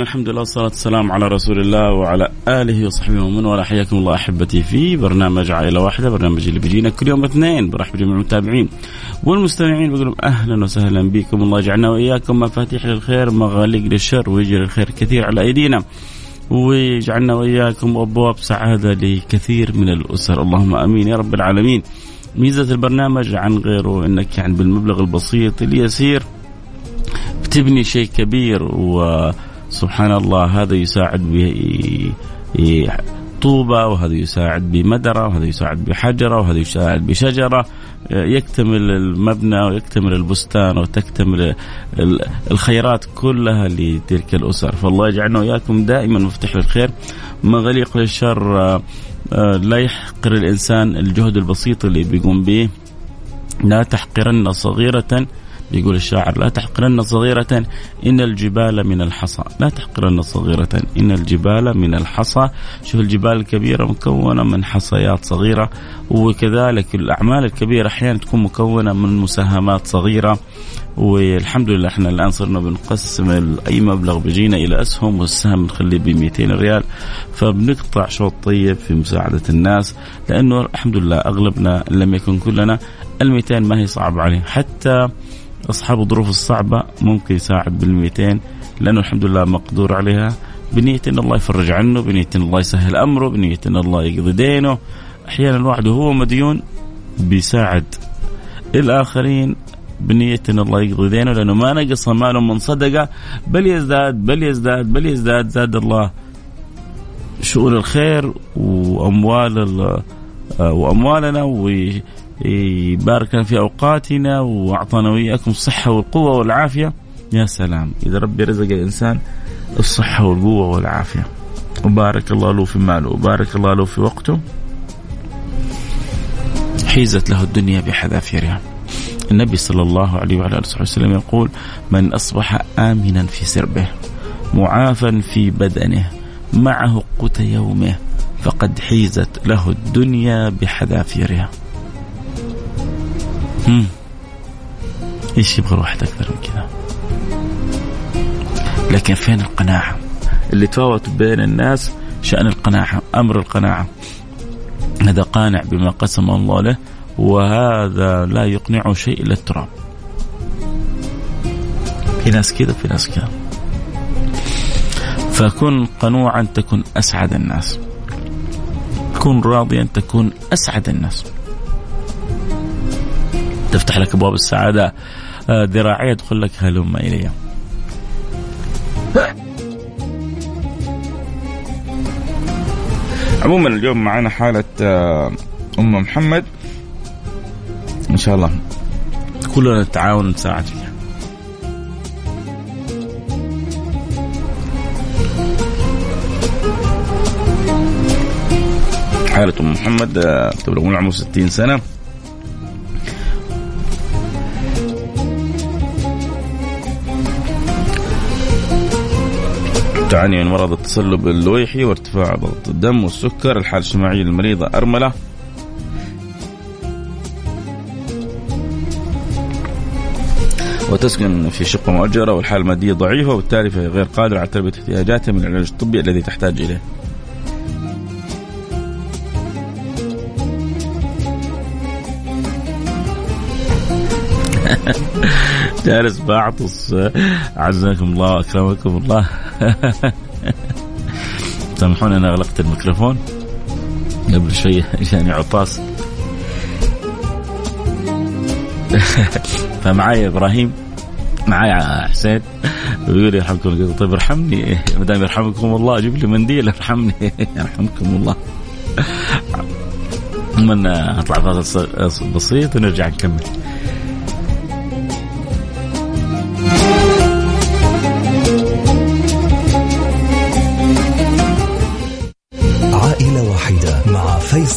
الرحيم الحمد لله والصلاة والسلام على رسول الله وعلى آله وصحبه ومن والاه. حياكم الله أحبتي في برنامج عائلة واحدة برنامج اللي بيجينا كل يوم اثنين. برحب جميع المتابعين والمستمعين بقول أهلا وسهلا بكم. الله يجعلنا وإياكم مفاتيح للخير مغاليق للشر ويجري الخير كثير على أيدينا. ويجعلنا وإياكم أبواب سعادة لكثير من الأسر. اللهم أمين يا رب العالمين. ميزة البرنامج عن غيره أنك يعني بالمبلغ البسيط اليسير تبني شيء كبير وسبحان الله هذا يساعد طوبة وهذا يساعد بمدرة وهذا يساعد بحجرة وهذا يساعد بشجرة. يكتمل المبنى ويكتمل البستان وتكتمل الخيرات كلها لتلك الأسر. فالله يجعلنا وإياكم دائما مفتاح للخير. مغليق للشر لا يحقر الإنسان الجهد البسيط اللي بيقوم به. لا تحقرن صغيرة يقول الشاعر لا تحقرن صغيرة إن الجبال من الحصى. لا تحقرن صغيرة إن الجبال من الحصى. شوف الجبال الكبيرة مكونة من حصيات صغيرة وكذلك الأعمال الكبيرة أحيانا تكون مكونة من مساهمات صغيرة. والحمد لله إحنا الآن صرنا بنقسم أي مبلغ بيجينا إلى أسهم والسهم نخليه ب 200 ريال. فبنقطع شوط طيب في مساعدة الناس لأنه الحمد لله أغلبنا لم يكن كلنا ال 200 ما هي صعب عليه حتى أصحاب الظروف الصعبة ممكن يساعد بال 200 لأنه الحمد لله مقدور عليها بنية إن الله يفرج عنه، بنية إن الله يسهل أمره، بنية إن الله يقضي دينه. أحيانا الواحد وهو مديون بيساعد الآخرين بنية إن الله يقضي دينه لأنه ما نقص ماله من صدقة بل يزداد بل يزداد بل يزداد زاد الله شؤون الخير وأموال وأموالنا يبارك لنا في أوقاتنا وأعطانا وإياكم الصحة والقوة والعافية. يا سلام. إذا ربي رزق الإنسان الصحة والقوة والعافية. وبارك الله له في ماله وبارك الله له في وقته. حيزت له الدنيا بحذافيرها النبي صلى الله عليه وعلى آله وسلم يقول من أصبح آمنا في سربه معافا في بدنه معه قوت يومه فقد حيزت له الدنيا بحذافيرها إيش يبغى الواحد أكثر من كذا؟ لكن فين القناعة؟ اللي تفاوت بين الناس شأن القناعة أمر القناعة. هذا قانع بما قسم الله له وهذا لا يقنعه شيء إلا التراب. في ناس كذا في ناس كذا. فكن قنوعا تكن أسعد الناس. كن راضيا تكون أسعد الناس. تفتح لك أبواب السعادة آه، ذراعيه تقول لك هلم إلي. عموما اليوم معنا حالة آه، أم محمد. إن شاء الله. كلنا نتعاون ونساعد فيها حالة أم محمد آه، تبلغ عمره 60 سنة. تعاني من مرض التصلب اللويحي وارتفاع ضغط الدم والسكر الحالة الاجتماعية للمريضة أرملة. وتسكن في شقة مؤجرة والحالة المادية ضعيفة وبالتالي فهي غير قادرة على تلبية احتياجاتها من العلاج الطبي الذي تحتاج إليه. جالس بعطس. عزكم الله واكرمكم الله. سامحوني أنا أغلقت الميكروفون. قبل شوي يعني عطاس. فمعايا إبراهيم معايا حسين. ويقول يرحمكم الله طيب ارحمني ما دام يرحمكم الله جيب لي منديل ارحمني. يرحمكم الله. من أطلع فاصل بسيط ونرجع نكمل.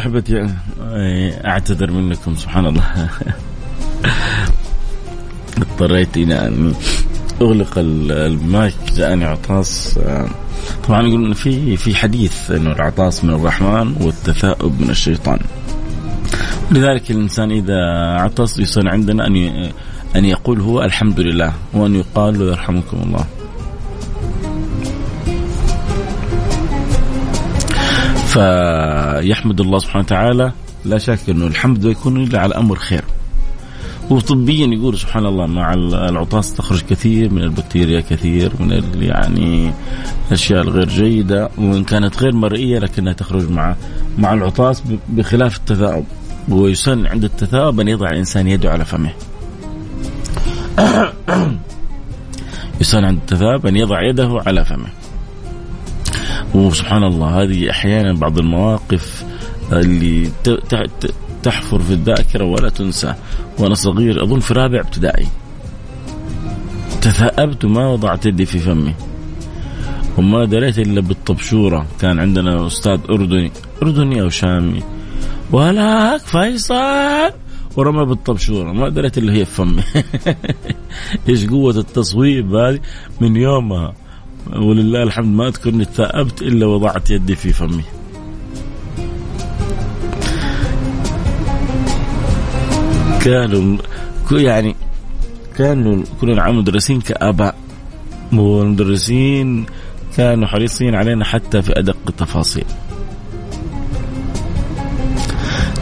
حياكم الله احبتي أعتذر منكم سبحان الله. اضطريت إلى أن أغلق المايك جاءني عطاس. طبعا يقولون في في حديث إنه العطاس من الرحمن والتثاؤب من الشيطان. لذلك الإنسان إذا عطس يصير عندنا أن أن يقول هو الحمد لله وأن يقال له يرحمكم الله. فيحمد الله سبحانه وتعالى لا شك أنه الحمد يكون الا على أمر خير وطبيا يقول سبحان الله مع العطاس تخرج كثير من البكتيريا كثير من يعني الاشياء الغير جيدة وإن كانت غير مرئية لكنها تخرج مع مع العطاس بخلاف التثاؤب ويسن عند التثاؤب أن يضع الإنسان يده على فمه. يسن عند التثاؤب أن يضع يده على فمه. وسبحان الله هذه أحيانا بعض المواقف اللي تحفر في الذاكرة ولا تنسى. وأنا صغير أظن في رابع ابتدائي. تثاءبت ما وضعت يدي في فمي. وما دريت إلا بالطبشورة. كان عندنا أستاذ أردني أردني أو شامي. ولاك فيصل؟ ورمى بالطبشورة. ما دريت إلا هي في فمي. إيش قوة التصويب هذه من يومها. ولله الحمد ما اذكر اني تثاءبت إلا وضعت يدي في فمي. كانوا يعني كانوا كلنا عام مدرسين كآباء. والمدرسين كانوا حريصين علينا حتى في أدق التفاصيل.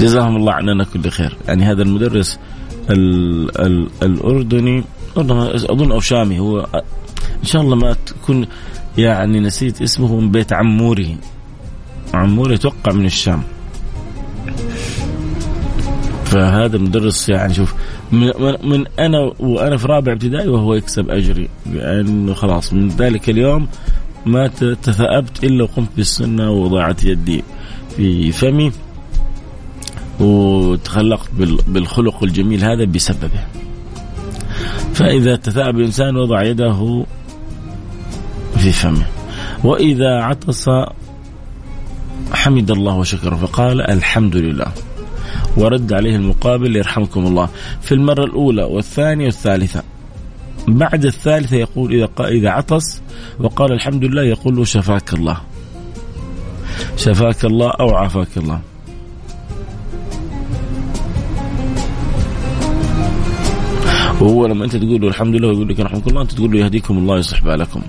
جزاهم الله عننا كل خير. يعني هذا المدرس ال ال الأردني أظن أو شامي هو إن شاء الله ما تكون يعني نسيت اسمه من بيت عموري. عموري أتوقع من الشام. فهذا المدرس يعني شوف من, من أنا وأنا في رابع ابتدائي وهو يكسب أجري. لأنه خلاص من ذلك اليوم ما تثأبت إلا وقمت بالسنة وضاعت يدي في فمي وتخلقت بالخلق الجميل هذا بسببه. فإذا تثاءب الإنسان وضع يده في فمه وإذا عطس حمد الله وشكره فقال الحمد لله. ورد عليه المقابل يرحمكم الله. في المرة الأولى والثانية والثالثة. بعد الثالثة يقول إذا إذا عطس وقال الحمد لله يقول شفاك الله. شفاك الله أو عافاك الله. وهو لما أنت تقول له الحمد لله ويقول لك رحمك الله أنت تقول له يهديكم الله ويصلح بالكم.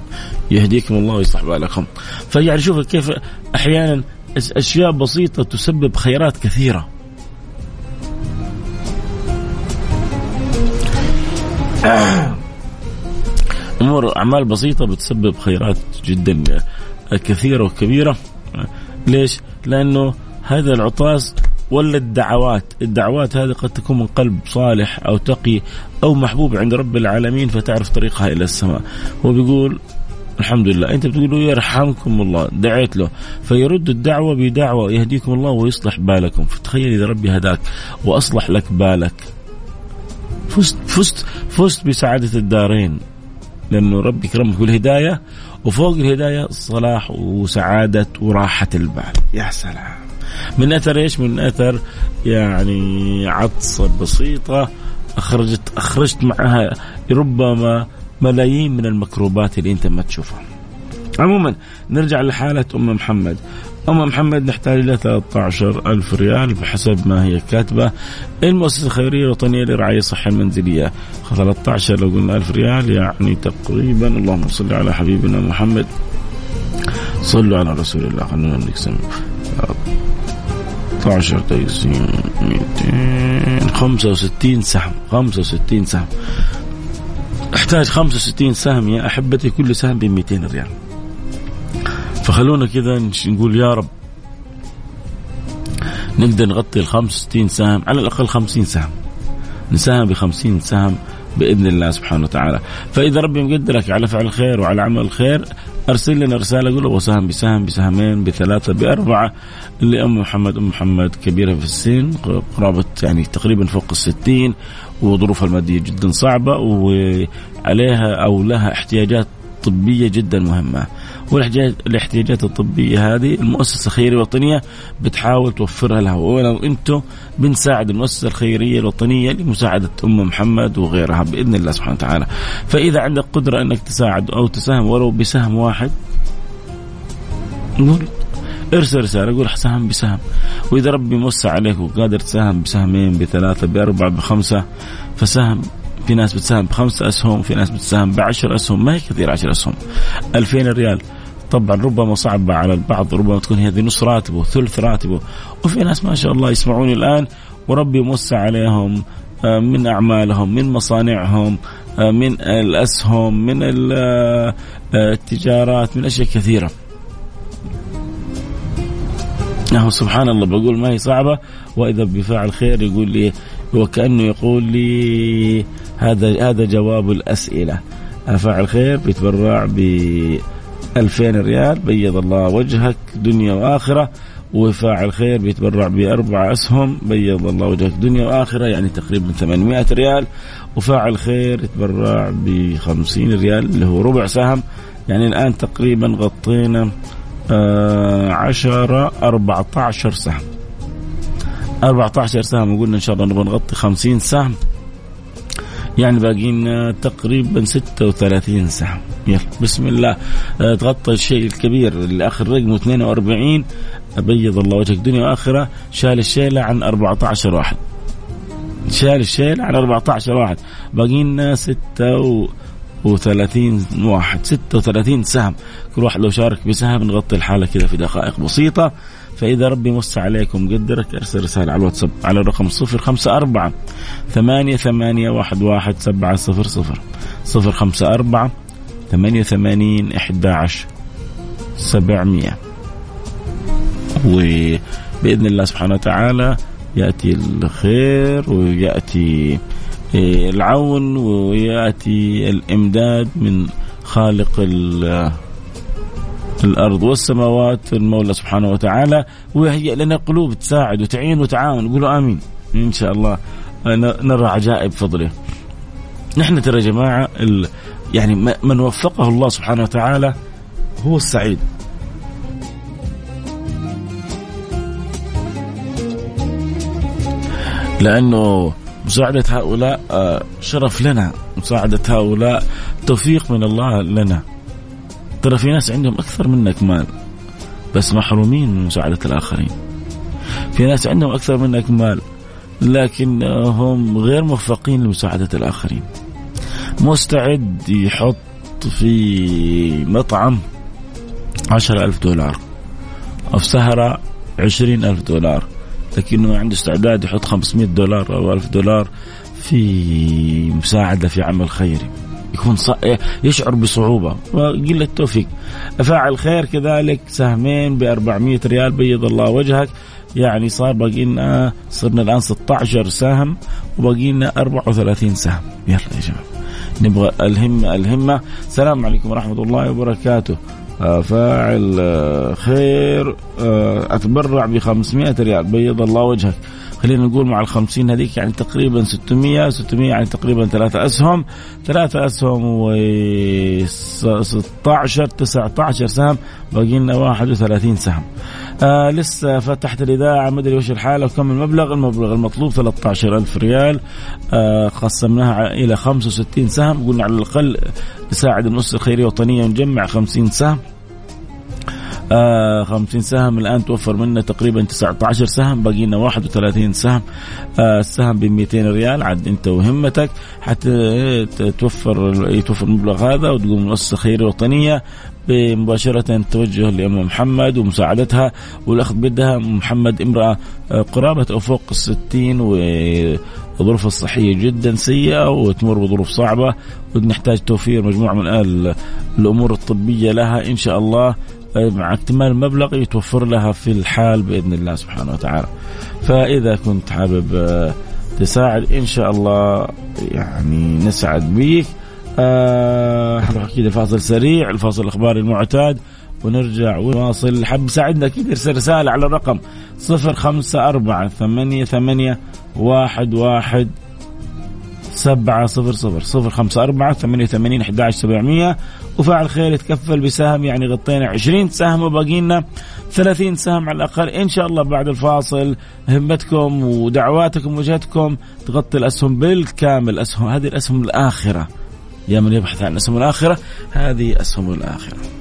يهديكم الله ويصلح بالكم. فيعني شوف كيف أحيانا أشياء بسيطة تسبب خيرات كثيرة. أمور أعمال بسيطة بتسبب خيرات جدا كثيرة وكبيرة. ليش؟ لأنه هذا العطاس ولا الدعوات؟ الدعوات هذه قد تكون من قلب صالح أو تقي أو محبوب عند رب العالمين فتعرف طريقها إلى السماء. هو بيقول الحمد لله. أنت بتقول يرحمكم الله دعيت له. فيرد الدعوة بدعوة يهديكم الله ويصلح بالكم. فتخيل إذا ربي هداك وأصلح لك بالك. فزت فزت فزت بسعادة الدارين. لأنه ربي كرمك بالهداية وفوق الهداية صلاح وسعادة وراحة البال. يا سلام. من أثر إيش؟ من أثر يعني عطسة بسيطة اخرجت أخرجت معها ربما ملايين من الميكروبات اللي أنت ما تشوفها. عموما نرجع لحالة أم محمد. أم محمد نحتاج إلى 13 ألف ريال بحسب ما هي كاتبة. المؤسسة الخيرية الوطنية للرعاية الصحية المنزلية. 13 لو قلنا ألف ريال يعني تقريبا اللهم صل على حبيبنا محمد. صلوا على رسول الله خلونا نقسم 16 تقسيم 265 سهم 65 سهم. أحتاج 65 سهم يا أحبتي كل سهم ب 200 ريال. فخلونا كذا نقول يا رب نقدر نغطي ال 65 سهم على الأقل 50 سهم. نساهم ب 50 سهم بإذن الله سبحانه وتعالى. فإذا ربي مقدرك على فعل الخير وعلى عمل الخير أرسل لنا رسالة قول وسهم بسهم بسهمين بثلاثة بأربعة لأم محمد أم محمد كبيرة في السن قرابه يعني تقريبا فوق الستين وظروفها المادية جدا صعبة وعليها أو لها احتياجات الطبية جدا مهمة. والاحتياجات الطبية هذه المؤسسة الخيرية الوطنية بتحاول توفرها لها. وأنا وأنتم بنساعد المؤسسة الخيرية الوطنية لمساعدة أم محمد وغيرها بإذن الله سبحانه وتعالى. فإذا عندك قدرة أنك تساعد أو تساهم ولو بسهم واحد نقول ارسل رسالة قول سهم بسهم. وإذا ربي موسع عليك وقادر تساهم بسهمين بثلاثة بأربعة بخمسة فسهم في ناس بتساهم بخمسة أسهم في ناس بتساهم بعشر أسهم ما هي كثير عشر أسهم. ألفين ريال. طبعا ربما صعبة على البعض ربما تكون هذه نص راتبه ثلث راتبه. وفي ناس ما شاء الله يسمعوني الآن وربي موسع عليهم آه، من أعمالهم من مصانعهم آه، من الأسهم من آه، التجارات من أشياء كثيرة. نعم سبحان الله بقول ما هي صعبة وإذا بفاعل خير يقول لي وكأنه يقول لي هذا هذا جواب الأسئلة. فاعل خير بيتبرع ب 2000 ريال بيض الله وجهك دنيا وآخرة. وفاعل خير بيتبرع بأربع أسهم بيض الله وجهك دنيا وآخرة يعني تقريبا 800 ريال. وفاعل خير يتبرع ب 50 ريال اللي هو ربع سهم. يعني الآن تقريبا غطينا آه عشرة أربعة عشر سهم. أربعة عشر سهم وقلنا إن شاء الله نبغى نغطي خمسين سهم. يعني باقي لنا تقريبا 36 سهم. يلا بسم الله. آه، تغطى الشيء الكبير اللي اخر رقمه 42 أبيض الله وجهك دنيا وآخرة. شال الشيلة عن 14 واحد. شال الشيلة عن 14 واحد. باقي لنا 6 و30 واحد. 36 سهم. كل واحد لو شارك بسهم نغطي الحالة كذا في دقائق بسيطة. فإذا ربي مس عليك ومقدرك أرسل رسالة على الواتساب على الرقم صفر خمسة أربعة ثمانية ثمانية واحد واحد سبعة صفر صفر صفر خمسة أربعة ثمانية ثمانين إحدى عشر سبعمية. وبإذن الله سبحانه وتعالى يأتي الخير ويأتي إيه، العون ويأتي الإمداد من خالق الأرض والسماوات المولى سبحانه وتعالى ويهيئ لنا قلوب تساعد وتعين وتعاون. قولوا آمين. إن شاء الله. نرى عجائب فضله. نحن ترى يا جماعة ال... يعني من وفقه الله سبحانه وتعالى هو السعيد. لأنه مساعدة هؤلاء آه، شرف لنا. مساعدة هؤلاء توفيق من الله لنا. ترى في ناس عندهم أكثر منك مال بس محرومين من مساعدة الآخرين. في ناس عندهم أكثر منك مال لكنهم غير موفقين لمساعدة الآخرين. مستعد يحط في مطعم عشر ألف دولار أو في سهرة عشرين ألف دولار لكنه عنده استعداد يحط 500 دولار أو ألف دولار في مساعدة في عمل خيري. يكون يشعر بصعوبة. وقلة توفيق. فاعل خير كذلك سهمين ب 400 ريال بيض الله وجهك. يعني صار باقي لنا صرنا الآن 16 سهم وباقي لنا 34 سهم. يلا يا جماعة. نبغى الهمة الهمة. السلام عليكم ورحمة الله وبركاته. فاعل خير آه، أتبرع ب 500 ريال بيض الله وجهك. خلينا نقول مع الخمسين هذيك يعني تقريبا 600 600 يعني تقريبا ثلاثة أسهم. ثلاثة أسهم و 16 19 سهم. باقي لنا 31 سهم. آه لسه فتحت الإذاعة ما أدري وش الحالة وكم المبلغ. المبلغ المطلوب 13000 ريال. آه قسمناها إلى 65 سهم. قلنا على الأقل نساعد النص الخيرية الوطنية ونجمع 50 سهم. آه 50 سهم. الآن توفر منا تقريبا 19 سهم باقي لنا 31 سهم. آه السهم ب 200 ريال. عاد أنت وهمتك. حتى توفر يتوفر المبلغ هذا وتقوم المؤسسه خيرية وطنية مباشرة توجه لأم محمد ومساعدتها. والأخذ بيدها محمد امرأة آه، قرابة أو فوق الستين وظروفها الصحية جدا سيئة وتمر بظروف صعبة. ونحتاج توفير مجموعة من الأمور الطبية لها إن شاء الله. مع اكتمال المبلغ يتوفر لها في الحال بإذن الله سبحانه وتعالى. فإذا كنت حابب آه، تساعد إن شاء الله يعني نسعد بيك. آه أكيد الفاصل سريع الفاصل الإخباري المعتاد ونرجع ونواصل حب يساعدنا أكيد يرسل رسالة على الرقم صفر خمسة أربعة ثمانية ثمانية واحد واحد سبعة صفر صفر صفر خمسة أربعة ثمانية وثمانين أحد سبعمية وفاعل خير يتكفل بسهم يعني غطينا عشرين سهم وباقي لنا ثلاثين سهم على الأقل. إن شاء الله بعد الفاصل همتكم ودعواتكم وجهتكم تغطي الأسهم بالكامل. أسهم هذه الأسهم الآخرة. يا من يبحث عن أسهم الآخرة هذه أسهم الآخرة.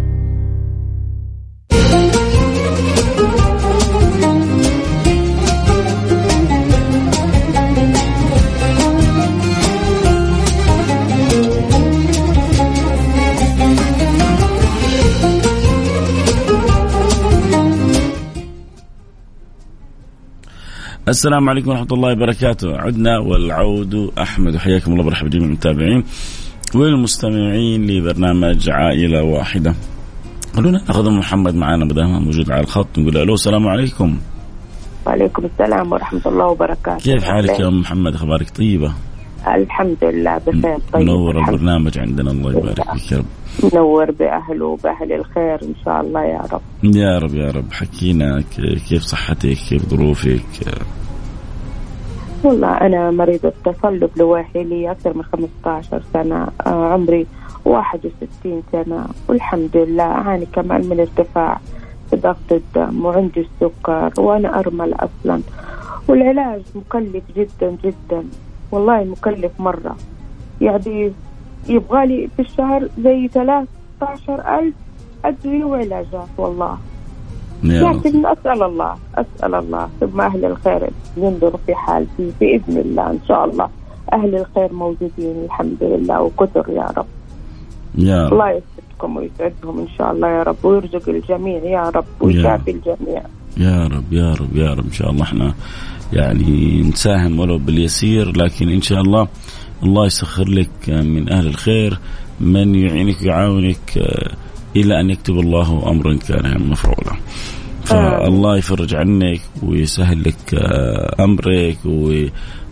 السلام عليكم ورحمة الله وبركاته. عدنا والعود. أحمد وحياكم الله. برحب جميع المتابعين والمستمعين لبرنامج عائلة واحدة. خلونا ناخذ محمد معنا ما دام موجود على الخط نقول له السلام عليكم. وعليكم السلام ورحمة الله وبركاته. كيف حالك يا أم محمد؟ أخبارك طيبة؟ الحمد لله بخير طيب منور البرنامج عندنا الله يبارك فيك يا رب. منور باهله وبأهل الخير إن شاء الله يا رب. يا رب يا رب. حكينا كيف صحتك كيف ظروفك؟ والله أنا مريضة تصلب لواحي لي أكثر من 15 سنة آه عمري 61 سنة والحمد لله أعاني كمان من ارتفاع في ضغط الدم وعندي السكر وأنا أرمل أصلا والعلاج مكلف جدا جدا. والله مكلف مرة. يعني يبغالي في الشهر زي 13 ألف أدوية وعلاجات والله. لكن أسأل الله أسأل الله. ثم أهل الخير ينظروا في حالتي بإذن الله إن شاء الله. أهل الخير موجودين الحمد لله وكثر يا رب. يا رب. الله يسعدكم ويسعدهم إن شاء الله يا رب. ويرزق الجميع يا رب ويشافي الجميع. يا رب يا رب يا رب إن شاء الله إحنا يعني نساهم ولو باليسير لكن إن شاء الله الله يسخر لك من أهل الخير من يعينك ويعاونك إلى أن يكتب الله أمرا كان مفعولا. فالله يفرج عنك ويسهل لك آه، أمرك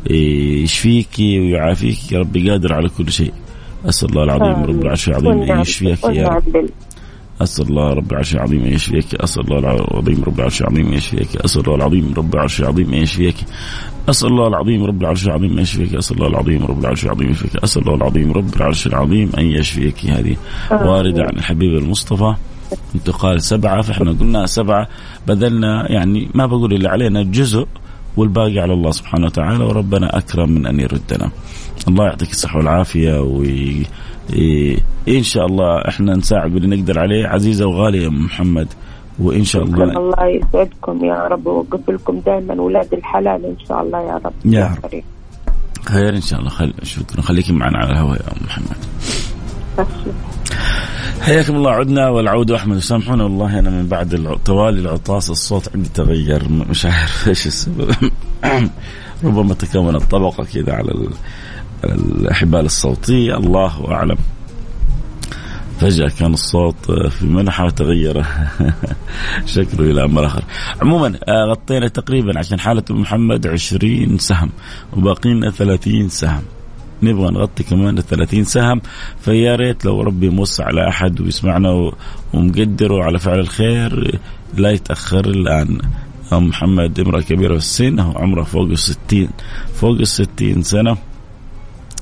ويشفيك ويعافيك يا ربي قادر على كل شيء. أسأل الله العظيم رب العرش العظيم أن يشفيك يا رب. أسأل الله رب العرش العظيم أن يشفيك. أسأل الله العظيم رب العرش العظيم أن يشفيك. أسأل الله العظيم رب العرش العظيم أن يشفيك. أسأل الله العظيم رب العرش العظيم أن يشفيك. أسأل الله العظيم رب العرش العظيم أن يشفيك. أسأل الله العظيم رب العرش العظيم أن يشفيك. هذه واردة عن الحبيب المصطفى. أنت قال سبعة فإحنا قلنا سبعة. بدلنا يعني ما بقول اللي علينا جزء والباقي على الله سبحانه وتعالى وربنا أكرم من أن يردنا. الله يعطيك الصحة والعافية إن شاء الله إحنا نساعد باللي نقدر عليه عزيزة وغالية يا محمد وإن شاء الله الله يسعدكم يا رب ويوقف لكم دائما أولاد الحلال إن شاء الله يا رب. يا رب. خير إن شاء الله. خل... شكرا. خليكي معنا على الهواء يا أم محمد. حياكم الله. عدنا والعود احمد سامحونا والله أنا من بعد توالي العطاس الصوت عندي تغير مش عارف إيش السبب. ربما تكونت طبقة كذا على الحبال الصوتيه الله أعلم. فجأة كان الصوت في منحة وتغير. شكله إلى أمر آخر. عموما آه، غطينا تقريبا عشان حالة محمد 20 سهم وباقينا 30 سهم. نبغى نغطي كمان ال 30 سهم. فيا ريت لو ربي موسع على أحد ويسمعنا ومقدره على فعل الخير لا يتأخر الآن. أم محمد امرأة كبيرة في السن عمرها فوق ال 60 فوق ال 60 سنة.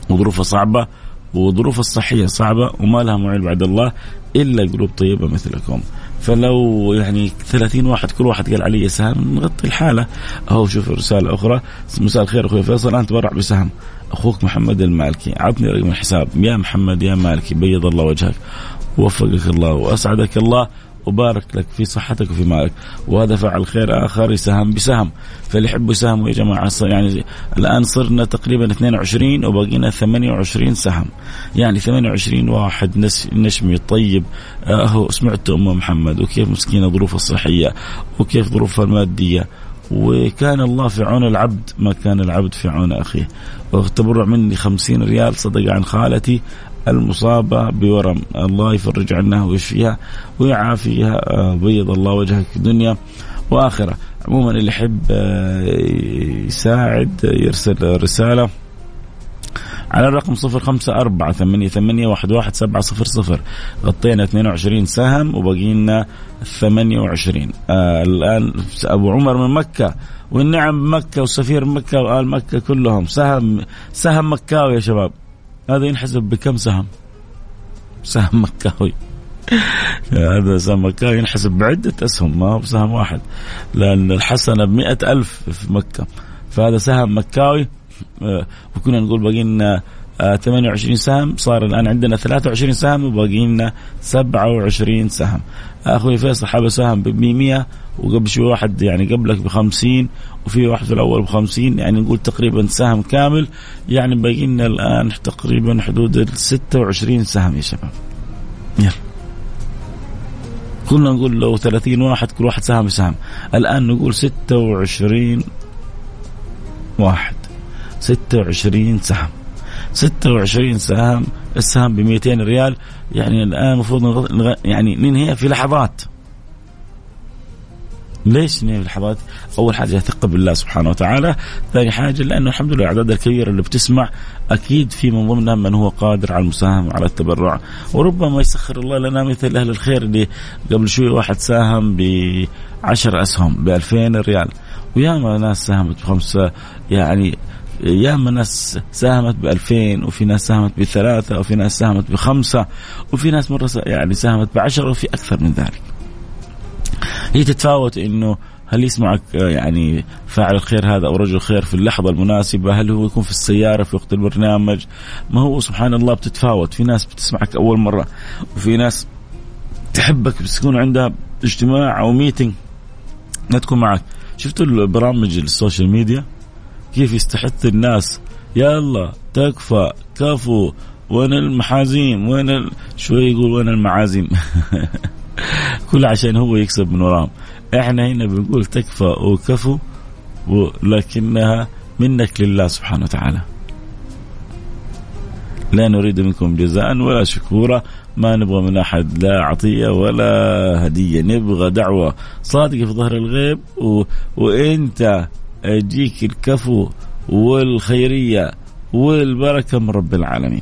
وظروفها صعبة وظروفها الصحية صعبة وما لها معين بعد الله إلا قلوب طيبة مثلكم. فلو يعني 30 واحد كل واحد قال علي سهم نغطي الحالة. أهو شوف رسالة أخرى. مساء الخير أخوي فيصل. أنا أتبرع بسهم. أخوك محمد المالكي. عطني رقم الحساب. يا محمد يا مالكي. بيض الله وجهك. وفقك الله وأسعدك الله. وبارك لك في صحتك وفي مالك وهذا فعل خير آخر يساهم بسهم. فاللي يحبوا يساهموا يا جماعة يعني الآن صرنا تقريبا 22 وباقينا 28 سهم. يعني 28 واحد نشمي. طيب أهو سمعت ام محمد وكيف مسكينة ظروفها الصحية وكيف ظروفها المادية. وكان الله في عون العبد ما كان العبد في عون أخيه. وتبرع مني خمسين ريال صدقة عن خالتي. المصابة بورم. الله يفرج عنها ويشفيها ويعافيها بيض الله وجهك دنيا وآخرة. عموما اللي يحب يساعد يرسل رسالة على الرقم صفر خمسة أربعة ثمانية, ثمانية واحد, واحد سبعة صفر صفر. غطينا 22 سهم وبقي لنا 28 آه الآن أبو عمر من مكة والنعم مكة وسفير مكة وآل مكة كلهم. سهم سهم مكاوي يا شباب. هذا ينحسب بكم سهم؟ سهم مكاوي. هذا سهم مكاوي ينحسب بعدة أسهم ما هو بسهم واحد. لأن الحسنة بمئة ألف في مكة. فهذا سهم مكاوي آه، وكنا نقول باقي لنا 28 سهم. صار الآن عندنا 23 سهم وباقي لنا 27 سهم. أخوي فيصل حاب سهم ب 100 وقبل شوي واحد يعني قبلك ب 50 وفي واحد في الأول ب 50 يعني نقول تقريبا سهم كامل. يعني باقي لنا الآن تقريبا حدود ال 26 سهم يا شباب. يلا. كنا نقول لو 30 واحد كل واحد سهم بسهم. الآن نقول 26 واحد. 26 سهم. 26 سهم السهم ب 200 ريال. يعني الآن المفروض يعني ننهيها في لحظات. ليش ننهي في لحظات؟ أول حاجة ثقه بالله سبحانه وتعالى، ثاني حاجة لأنه الحمد لله الاعداد الكبيرة اللي بتسمع أكيد في من ضمنها من هو قادر على المساهمه وعلى التبرع، وربما يسخر الله لنا مثل أهل الخير اللي قبل شوي واحد ساهم ب 10 أسهم ب 2000 ريال، وياما ناس ساهمت بخمسة يعني ياما ناس ساهمت ب 2000 وفي ناس ساهمت بثلاثة وفي ناس ساهمت بخمسة وفي ناس مرة يعني ساهمت بعشرة وفي أكثر من ذلك. هي تتفاوت إنه هل يسمعك يعني فاعل الخير هذا أو رجل خير في اللحظة المناسبة؟ هل هو يكون في السيارة في وقت البرنامج؟ ما هو سبحان الله بتتفاوت، في ناس بتسمعك أول مرة وفي ناس تحبك بس يكون عندها اجتماع أو meeting لا تكون معك. شفتوا البرامج ال social media؟ كيف يستحث الناس؟ يلا تكفى كفو. وين المحازيم؟ وين ال... شوي يقول وين المعازيم؟ كل عشان هو يكسب من وراهم. إحنا هنا بنقول تكفى وكفو ولكنها منك لله سبحانه وتعالى. لا نريد منكم جزاء ولا شكورا ما نبغى من أحد لا عطية ولا هدية. نبغى دعوة صادقة في ظهر الغيب و... وإنت يجيك الكفو والخيرية والبركة من رب العالمين.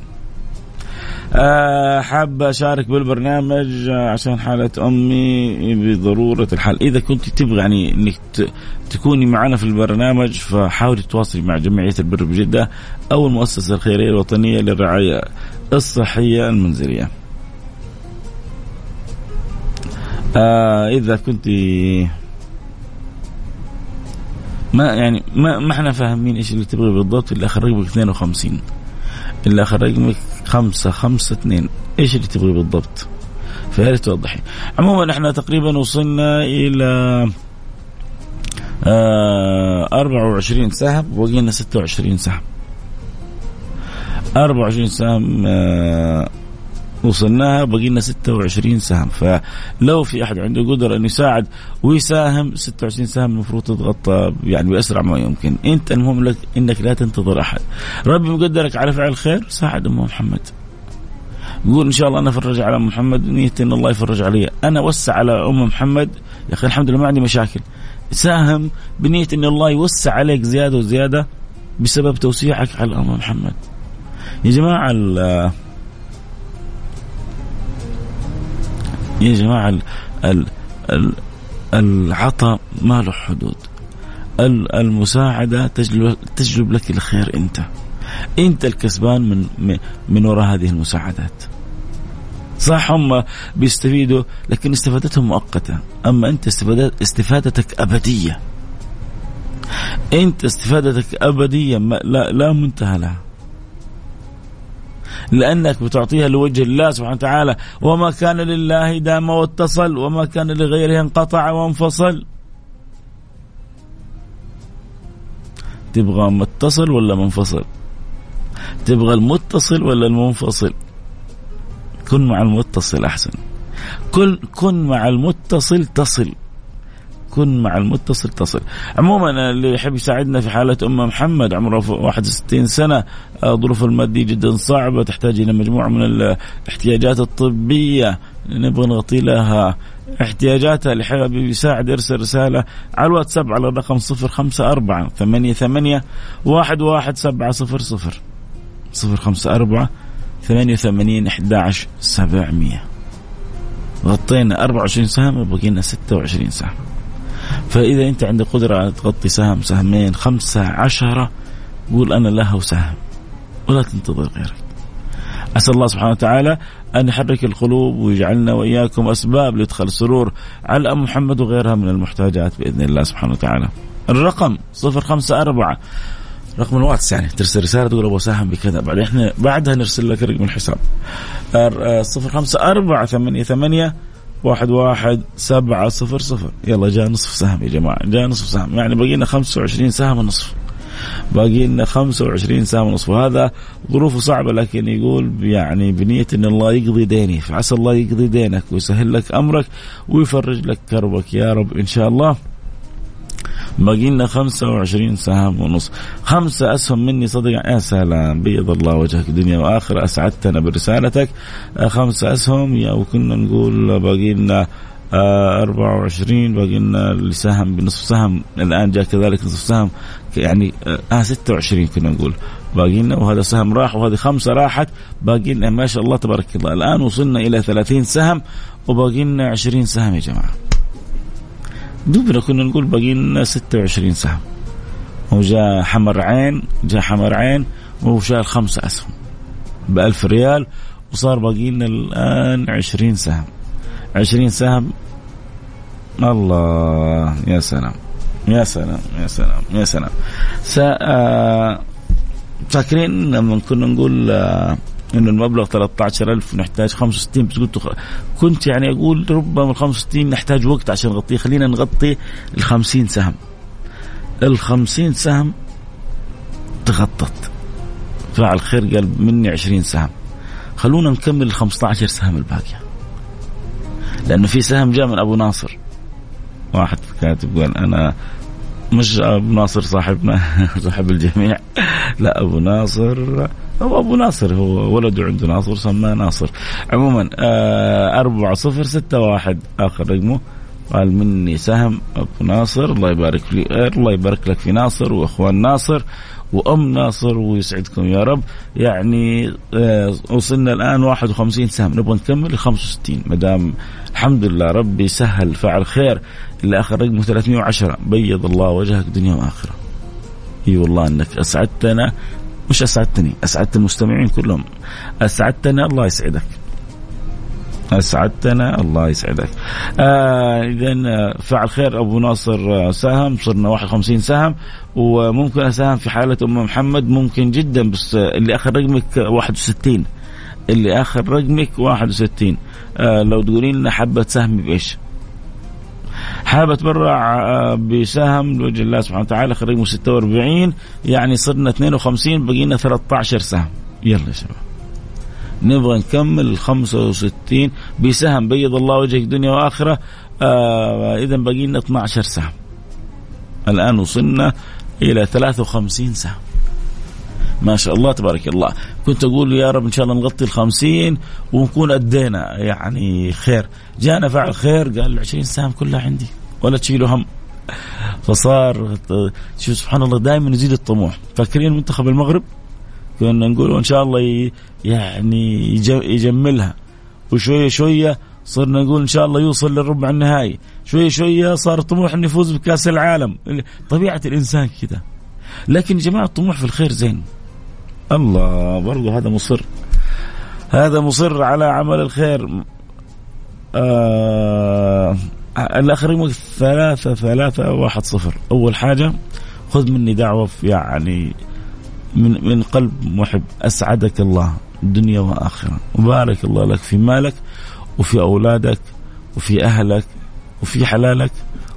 أه حاب أشارك بالبرنامج عشان حالة أمي بضرورة الحل. إذا كنت تبغى يعني أنك تكوني معنا في البرنامج فحاولي تتواصلي مع جمعية البر بجدة أو المؤسسة الخيرية الوطنية للرعاية الصحية المنزلية. آه إذا كنت ما يعني ما ما إحنا فاهمين إيش اللي تبغي بالضبط اللي آخر رقمك 52 اللي آخر رقمك 5 5 2 إيش اللي تبغي بالضبط؟ فيا ريت توضحي. عموما إحنا تقريبا وصلنا إلى آه 24 سهم وبقينا 26 سهم. 24 سهم آه وصلناها بقي لنا 26 سهم. فلو في أحد عنده قدرة إنه يساعد ويساهم 26 سهم المفروض تتغطى يعني بأسرع ما يمكن. أنت المهم لك إنك لا تنتظر أحد. ربي مقدرك على فعل الخير ساعد ام محمد. قول إن شاء الله أنا أفرج على محمد نيتي إن الله يفرج علي. أنا وسع على ام محمد. يا أخي الحمد لله ما عندي مشاكل. ساهم بنيه إن الله يوسع عليك زيادة وزيادة بسبب توسيعك على ام محمد. يا جماعة يا جماعة ال ال ال العطاء ما له حدود. المساعدة تجلب, تجلب لك الخير أنت. أنت الكسبان من من وراء هذه المساعدات. صح هم بيستفيدوا لكن استفادتهم مؤقتة. أما أنت استفادتك أبدية. أنت استفادتك أبدية لا, لا منتهى لها. لأنك بتعطيها لوجه الله سبحانه وتعالى. وما كان لله دام واتصل وما كان لغيره انقطع وانفصل. تبغى متصل ولا منفصل؟ تبغى المتصل ولا المنفصل؟ كن مع المتصل أحسن. كن, كن مع المتصل تصل. كن مع المتصل تصل عموما اللي يحب يساعدنا في حالة أم محمد عمره 61 سنة آه، ظروف المادية جدا صعبة تحتاج إلى مجموعة من الاحتياجات الطبية. نبغى نغطي لها احتياجاتها. اللي حابب يساعد يرسل رسالة على الواتساب على الرقم صفر خمسة أربعة ثمانية ثمانية واحد واحد سبعة صفر صفر صفر خمسة أربعة ثمانية وثمانين أحد سبعمية. غطينا 24 سهم وبقي لنا 26 سهم. فإذا أنت عندك قدرة على تغطي سهم سهمين خمسه عشرة قول أنا لها سهم ولا تنتظر غيرك. أسأل الله سبحانه وتعالى أن يحرك القلوب ويجعلنا وإياكم أسباب لإدخال السرور على أم محمد وغيرها من المحتاجات بإذن الله سبحانه وتعالى. الرقم 054 رقم الواتس يعني ترسل رسالة تقول أبغى ساهم بكذا بعدين إحنا بعدها نرسل لك رقم الحساب. آه، 054 88 واحد واحد سبعة صفر صفر. يلا جاء نصف سهم يا جماعة جاء نصف سهم. يعني باقي لنا 25 سهم ونصف. باقي لنا 25 سهم ونصف. وهذا ظروفه صعبة لكن يقول يعني بنية أن الله يقضي ديني فعسى الله يقضي دينك ويسهل لك أمرك ويفرج لك كربك يا رب إن شاء الله. باقي لنا 25 سهم ونص. خمسة أسهم مني صدق يا سلام بيض الله وجهك دنيا وآخرة أسعدتنا برسالتك. آه، خمسة أسهم. يا وكنا نقول باقي لنا آه 24 باقي لنا اللي سهم بنصف سهم. الآن جاء كذلك نصف سهم. يعني آه 26 كنا نقول. باقي لنا وهذا سهم راح وهذه خمسة راحت. باقي لنا ما شاء الله تبارك الله. الآن وصلنا إلى 30 سهم وباقي لنا 20 سهم يا جماعة. دوبنا كنا نقول باقي لنا 26 سهم. وجاء حمر عين جاء حمر عين وشال خمسة أسهم بألف ريال وصار باقي لنا الآن 20 سهم. 20 سهم. الله يا سلام يا سلام يا سلام يا سلام. آه، فاكرين لما كنا نقول آه إنه المبلغ 13000 نحتاج 65 بس قلت كنت يعني أقول ربما ال 65 نحتاج وقت عشان نغطيه خلينا نغطي ال 50 سهم. ال 50 سهم تغطت. فعل خير قال مني 20 سهم. خلونا نكمل ال 15 سهم الباقية. لأنه في سهم جاء من أبو ناصر. واحد كاتب قال أنا مش أبو ناصر صاحبنا صاحب الجميع. لا أبو ناصر هو أبو ناصر هو ولده عنده ناصر سماه ناصر. عموما آه أربعة صفر ستة واحد آخر رقمه. قال مني سهم أبو ناصر الله يبارك لي الله يبارك لك في ناصر وإخوان ناصر وأم ناصر ويسعدكم يا رب. يعني آه وصلنا الآن 51 سهم. نبغى نكمل ل 65 ما دام الحمد لله ربي سهل فعل خير اللي آخر رقمه 310 بيض الله وجهك دنيا وآخرة. أي والله أنك أسعدتنا مش أسعدتني؟ أسعدت المستمعين كلهم. أسعدتنا الله يسعدك. أسعدتنا الله يسعدك. آه اذا فعل خير أبو ناصر آه، سهم صرنا 51 سهم وممكن أساهم في حالة أم محمد. ممكن جدا بس اللي آخر رقمك 61 اللي آخر رقمك 61 آه لو تقولين لنا حبة سهم بإيش؟ حابة اتبرع آه، بسهم لوجه الله سبحانه وتعالى خريجه 46 يعني صرنا 52 بقينا 13 سهم. يلا يا شباب. نبغى نكمل ال 65 بسهم. بيض الله وجهك دنيا وآخرة. آه اذا باقي لنا 12 سهم. الآن وصلنا إلى 53 سهم. ما شاء الله تبارك الله. كنت أقول يا رب إن شاء الله نغطي الخمسين ونكون أدينا يعني خير. جانا فعل خير قال العشرين سهم كلها عندي. ولا تشيلوا هم. فصار شوف سبحان الله دائما يزيد الطموح. فاكرين منتخب المغرب؟ كنا نقول إن شاء الله يعني يجملها. وشوية شوية صرنا نقول إن شاء الله يوصل للربع النهائي. شوية شوية صار طموح إنه يفوز بكأس العالم. طبيعة الإنسان كذا لكن يا جماعة الطموح في الخير زين. الله برضو هذا مصر. هذا مصر على عمل الخير. آه الآخر يقول ثلاثة ثلاثة واحد صفر. أول حاجة خذ مني دعوة يعني من من قلب محب. أسعدك الله دنيا وآخرة. وبارك الله لك في مالك وفي أولادك وفي أهلك وفي حلالك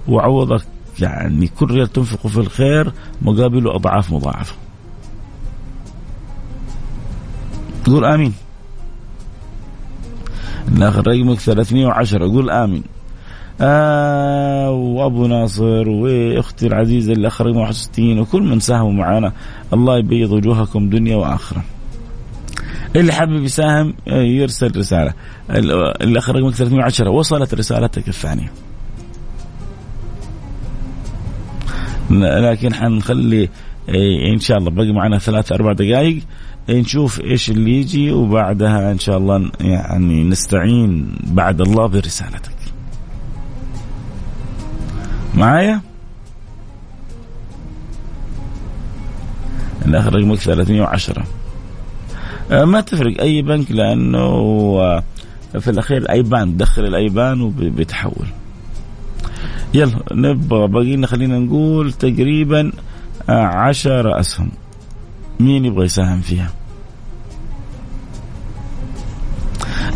وعوضك. يعني كل ريال تنفقه في الخير مقابله أضعاف مضاعفة. تقول آمين. الآخر رقمك 310 قول آمين. آه وأبو ناصر وإختي العزيزة اللي أخرج 61 وكل من ساهموا معنا الله يبيض وجوهكم دنيا وآخرة. اللي حابب يساهم آه، يرسل رسالة اللي أخرج رقمك 310 وصلت رسالتك الثانية. لكن حنخلي إيه، إن شاء الله باقي معنا ثلاث أربع دقائق نشوف إيش اللي يجي وبعدها إن شاء الله يعني نستعين بعد الله برسالتك. معايا؟ الآخر رقمك 310 آه، ما تفرق أي بنك لأنه آه، في الأخير الايبان دخل الايبان وبيتحول. يلا نبغى باقي لنا خلينا نقول تقريبا آه، عشر أسهم. مين يبغى يساهم فيها؟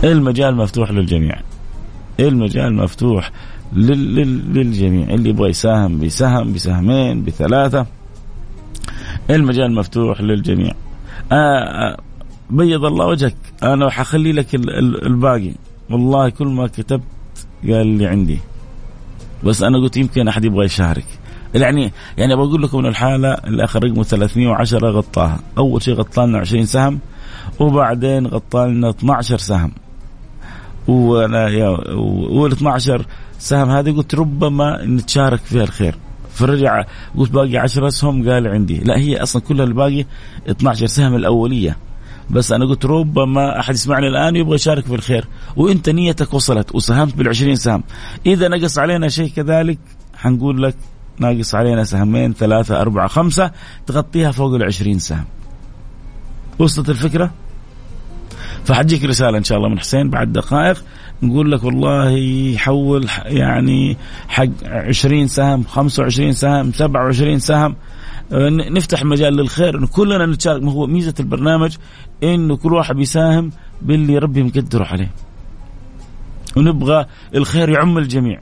المجال مفتوح للجميع. المجال مفتوح للجميع. اللي يبغى يساهم بسهم بسهمين بثلاثة. المجال مفتوح للجميع. آه, آه، بيض الله وجهك. أنا حخلي لك الباقي. والله كل ما كتبت قال لي عندي. بس أنا قلت يمكن أحد يبغى يشارك. يعني يعني بقول لكم إن الحالة الآخر رقمه 310 غطاها، أول شيء غطى لنا 20 سهم وبعدين غطى لنا 12 سهم. وأنا وال 12 سهم هذه قلت ربما نتشارك فيها الخير. فرجع قلت باقي 10 اسهم قال عندي. لا هي أصلا كلها الباقي 12 سهم الأولية. بس أنا قلت ربما أحد يسمعني الآن يبغى يشارك في الخير. وإنت نيتك وصلت وساهمت بال20 سهم. إذا نقص علينا شيء كذلك حنقول لك ناقص علينا سهمين ثلاثة أربعة خمسة تغطيها فوق العشرين سهم. وصلت الفكرة؟ فحجيك رسالة إن شاء الله من حسين بعد دقائق. نقول لك والله يحول يعني حق 20 سهم 25 سهم 27 سهم. آه، نفتح مجال للخير إنه كلنا نتشارك. ما هو ميزة البرنامج؟ إنه كل واحد بيساهم باللي ربي مقدره عليه. ونبغى الخير يعم الجميع.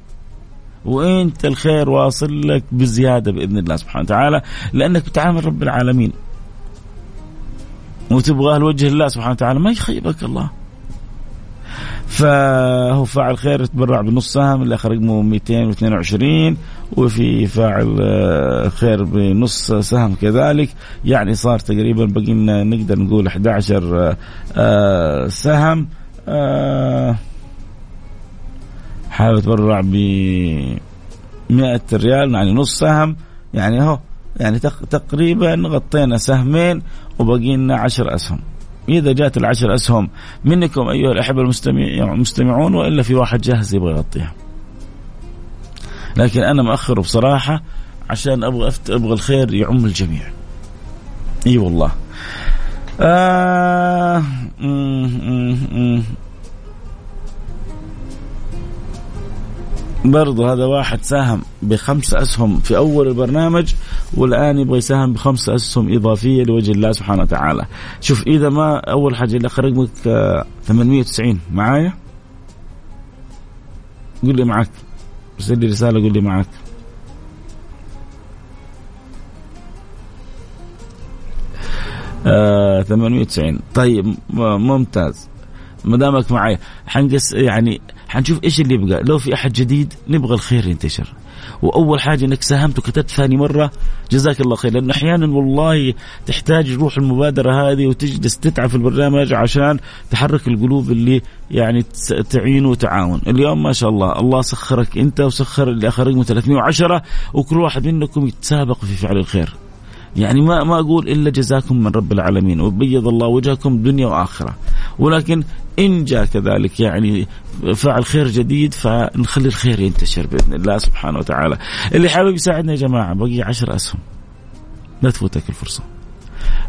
وإنت الخير واصل لك بزيادة بإذن الله سبحانه وتعالى لأنك بتعامل رب العالمين. وتبغاه لوجه الله سبحانه وتعالى ما يخيبك الله. فهو فاعل خير يتبرع بنص سهم اللي اخر رقمه 222 وفي فاعل آه، خير بنص سهم كذلك. يعني صار تقريبا بقي نقدر نقول 11 آه، آه، سهم حابب يتبرع ب 100 ريال يعني نص سهم. يعني اهو يعني تقريبا غطينا سهمين وبقي لنا 10 أسهم. إذا جاءت العشر أسهم منكم أيها الأحبة المستمعون وإلا في واحد جاهز يبغى يغطيها. لكن أنا مأخر بصراحة عشان أبغى أبغى الخير يعم الجميع. إي والله. آه برضو هذا واحد ساهم بخمس أسهم في أول البرنامج والآن يبغى يساهم بخمس أسهم إضافية لوجه الله سبحانه وتعالى. شوف إذا ما أول حاجة أخرج رقمك 890 معايا؟ قول لي معك ارسل لي رسالة قول لي معك آه 890 طيب ممتاز. ما دامك معي حنقص يعني حنشوف إيش اللي يبقى. لو في أحد جديد نبغى الخير ينتشر. وأول حاجة إنك ساهمت وكتبت ثاني مرة جزاك الله خير. لأنه أحيانا والله تحتاج روح المبادرة هذه وتجلس تتعب في البرنامج عشان تحرك القلوب اللي يعني تعين وتعاون. اليوم ما شاء الله الله سخرك أنت وسخر اللي اخر رقمه 310 وكل واحد منكم يتسابق في فعل الخير. يعني ما ما أقول إلا جزاكم من رب العالمين وبيض الله وجهكم دنيا وآخرة. ولكن إن جاء كذلك يعني فعل خير جديد فنخلي الخير ينتشر بإذن الله سبحانه وتعالى. اللي حابب يساعدنا يا جماعة بقي عشر أسهم. لا تفوتك الفرصة.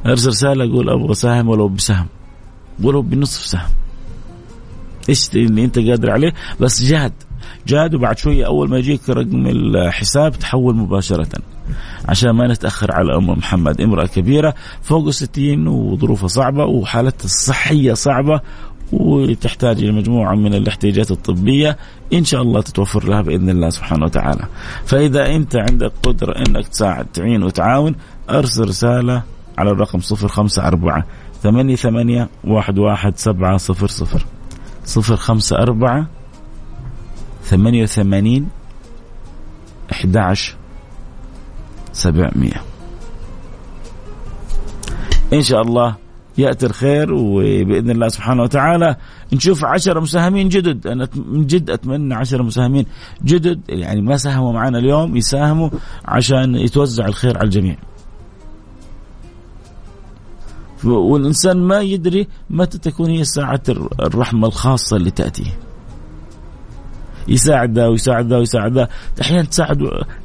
أرسل رسالة أقول أبغى ساهم ولو بسهم ولو بنصف سهم. إيش اللي أنت قادر عليه؟ بس جاد جاد وبعد شوية أول ما يجيك رقم الحساب تحول مباشرة. عشان ما نتأخر على أم محمد. امرأة كبيرة فوق الستين وظروفها صعبة وحالتها الصحية صعبة وتحتاج إلى مجموعة من الاحتياجات الطبية. إن شاء الله تتوفر لها بإذن الله سبحانه وتعالى. فإذا أنت عندك قدرة إنك تساعد تعين وتعاون أرسل رسالة على الرقم 054 88 11700 054 88 11 700 إن شاء الله يأتي الخير وبإذن الله سبحانه وتعالى نشوف عشرة مساهمين جدد. أنا من جد أتمنى عشرة مساهمين جدد. يعني ما ساهموا معنا اليوم يساهموا عشان يتوزع الخير على الجميع. والإنسان ما يدري متى تكون هي ساعة الرحمة الخاصة اللي تأتيه يساعد ذا ويساعد ذا ويساعد ذا أحيانا تساعد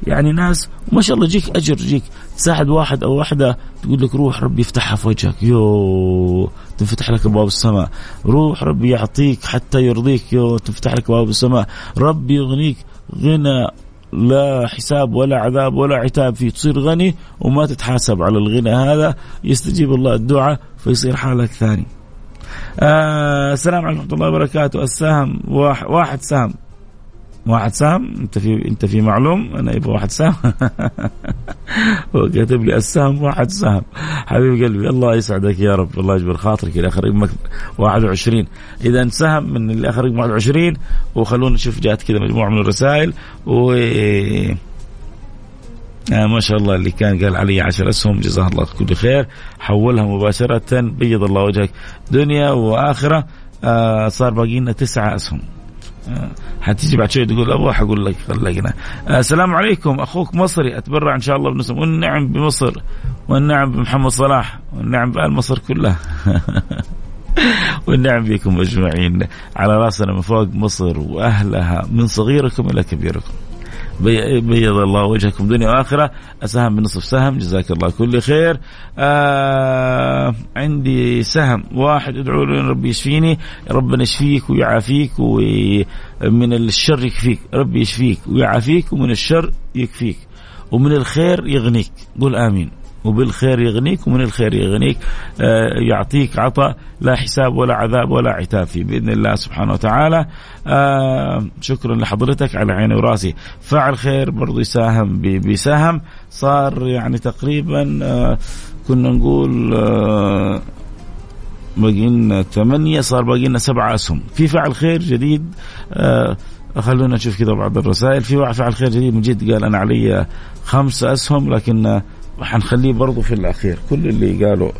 يعني ناس وما شاء الله يجيك أجر يجيك. تساعد واحد أو واحدة تقول لك روح ربي يفتحها في وجهك. يو تنفتح لك أبواب السماء. روح ربي يعطيك حتى يرضيك. يو تنفتح لك أبواب السماء. ربي يغنيك غنى لا حساب ولا عذاب ولا عتاب فيه. تصير غني وما تتحاسب على الغنى هذا. يستجيب الله الدعاء فيصير حالك ثاني. آه السلام عليكم ورحمة الله وبركاته. السهم واحد, واحد سهم. واحد سهم انت في انت في معلوم أنا يبغى واحد سهم. هو كاتب لي السهم واحد سهم. حبيب قلبي الله يسعدك يا رب الله يجبر خاطرك إلى آخر رقمك 21 اذا سهم من آخر رقم 21 وخلونا نشوف جات كذا مجموعة من الرسائل. و آه ما شاء الله اللي كان قال علي عشر أسهم جزاه الله كل خير. حولها مباشرة بيض الله وجهك دنيا وآخرة. آه صار باقي لنا تسعة أسهم. حتيجي بعد شوي تقول أبغى حقول لك خلقنا آه، السلام عليكم. أخوك مصري أتبرع إن شاء الله بنسم والنعم بمصر والنعم بمحمد صلاح والنعم بآل مصر كلها. والنعم بكم أجمعين. على راسنا من فوق مصر وأهلها من صغيركم إلى كبيركم. بيض الله وجهكم دنيا واخره اسهم بنصف سهم جزاك الله كل خير. آه عندي سهم واحد ادعوا له ربي يشفيني. ربنا يشفيك ويعافيك ومن الشر يكفيك. ربي يشفيك ويعافيك ومن الشر يكفيك. ومن الخير يغنيك. قول آمين. وبالخير يغنيك ومن الخير يغنيك آه، يعطيك عطاء لا حساب ولا عذاب ولا عتاب فيه بإذن الله سبحانه وتعالى. آه، شكرا لحضرتك على عيني وراسي. فاعل خير برضو يساهم بسهم صار يعني تقريبا آه، كنا نقول باقي لنا ثمانية صار باقي لنا سبعة أسهم. في فعل خير جديد خلونا نشوف كذا بعض الرسائل. في فعل خير جديد من جد قال أنا علي خمس أسهم لكن وحنخليه برضه في الأخير. كل اللي قالوا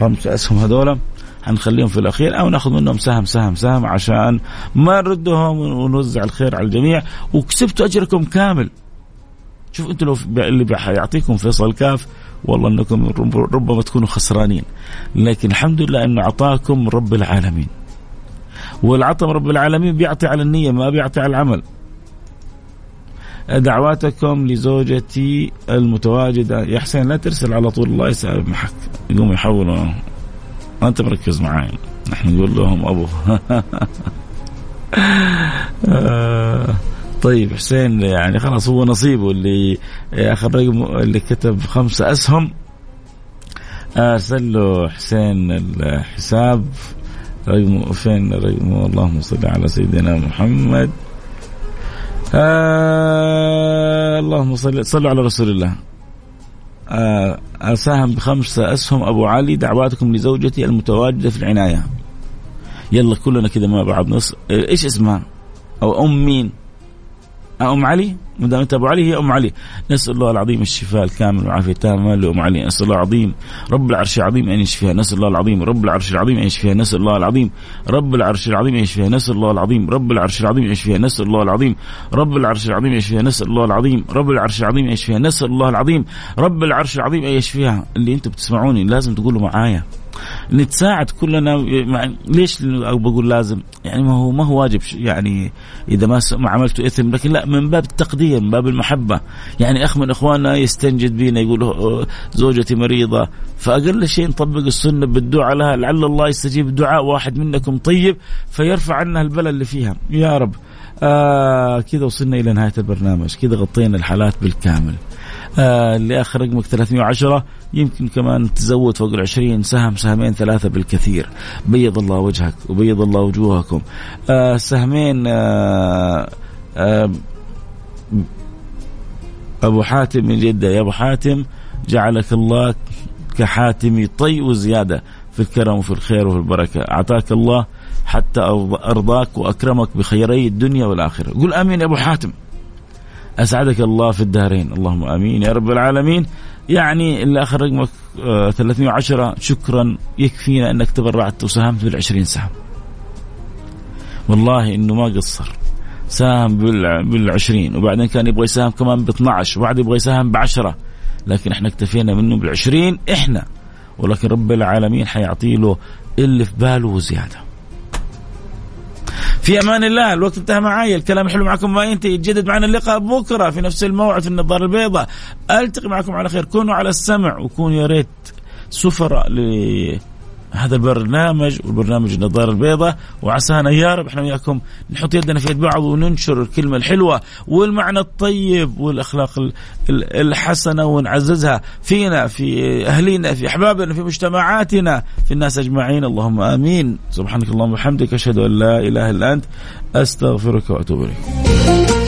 خمس اسهم هذولا حنخليهم في الأخير أو نأخذ منهم سهم سهم سهم عشان ما نردهم ونوزع الخير على الجميع. وكسبتوا أجركم كامل. شوف أنتم لو اللي بيعطيكم فيصل كاف والله أنكم ربما تكونوا خسرانين. لكن الحمد لله انه اعطاكم رب العالمين. والعطاء رب العالمين بيعطي على النية ما بيعطي على العمل. دعواتكم لزوجتي المتواجدة. يا حسين لا ترسل على طول. الله يسامحك يقوم يحولوا ما أنت مركز معي نحن نقول لهم آه، طيب حسين يعني خلاص هو نصيبه اللي اخر رقم اللي كتب خمسة أسهم. أرسل له حسين الحساب. رقمه فين رقمه اللهم صل على سيدنا محمد. آه اللهم صل صلوا على رسول الله. آه أساهم بخمسة أسهم أبو علي دعواتكم لزوجتي المتواجدة في العناية. يلا كلنا كذا مع بعض. نص إيش اسمها؟ أو أم مين؟ أم علي؟ ما دام أنت أبو علي هي أم علي. نسأل الله العظيم الشفاء الكامل والعافية التامة لأم علي. نسأل الله العظيم رب العرش العظيم أن يشفيها. نسأل الله العظيم رب العرش العظيم أن يشفيها. نسأل الله العظيم رب العرش العظيم أن يشفيها. نسأل الله العظيم رب العرش العظيم أن يشفيها. نسأل الله العظيم رب العرش العظيم أن يشفيها. نسأل الله العظيم رب العرش العظيم أن يشفيها. نسأل الله العظيم رب العرش العظيم أن يشفيها. اللي أنتم بتسمعوني لازم تقولوا معايا. نتساعد كلنا ليش أو بقول لازم؟ يعني ما هو ما هو واجب يعني إذا ما عملته إثم لكن لا من باب التقدير من باب المحبة. يعني أخ من إخواننا يستنجد بينا يقول زوجتي مريضة. فأقل شيء نطبق السنة بالدعاء لها لعل الله يستجيب دعاء واحد منكم طيب فيرفع عنها البلاء اللي فيها. يا رب. آه كذا وصلنا إلى نهاية البرنامج. كذا غطينا الحالات بالكامل. آه اللي اخر رقمك 310 يمكن كمان تزود فوق العشرين. سهم سهمين ثلاثة بالكثير. بيض الله وجهك وبيض الله وجوهكم. آه سهمين آه آه أبو حاتم من جدة. يا أبو حاتم جعلك الله كحاتم طي وزيادة في الكرم وفي الخير وفي البركة. أعطاك الله حتى أرضاك وأكرمك بخيري الدنيا والآخرة. قل آمين يا أبو حاتم. أسعدك الله في الدارين اللهم آمين. يا رب العالمين. يعني اللي أخر رقمك 310 آه، شكرا. يكفينا أنك تبرعت وساهمت بالعشرين سهم. والله إنه ما قصر. ساهم بالعشرين. وبعدين كان يبغى يساهم كمان ب 12 وبعد يبغى يساهم ب 10 لكن إحنا اكتفينا منه بالعشرين إحنا. ولكن رب العالمين حيعطي له اللي في باله وزياده في أمان الله الوقت انتهى معي الكلام حلو معكم ما ينتهي يتجدد معنا اللقاء بكرة في نفس الموعد في النظاره البيضاء. ألتقي معكم على خير كونوا على السمع وكونوا يا ريت سفراء هذا البرنامج والبرنامج النظارة البيضاء. وعسانا يا رب إحنا وياكم نحط يدنا في يد بعض وننشر الكلمة الحلوة والمعنى الطيب والأخلاق الحسنة ونعززها فينا في أهلينا في أحبابنا في مجتمعاتنا في الناس أجمعين. اللهم آمين. سبحانك اللهم وبحمدك أشهد أن لا إله إلا أنت أستغفرك وأتوب إليك.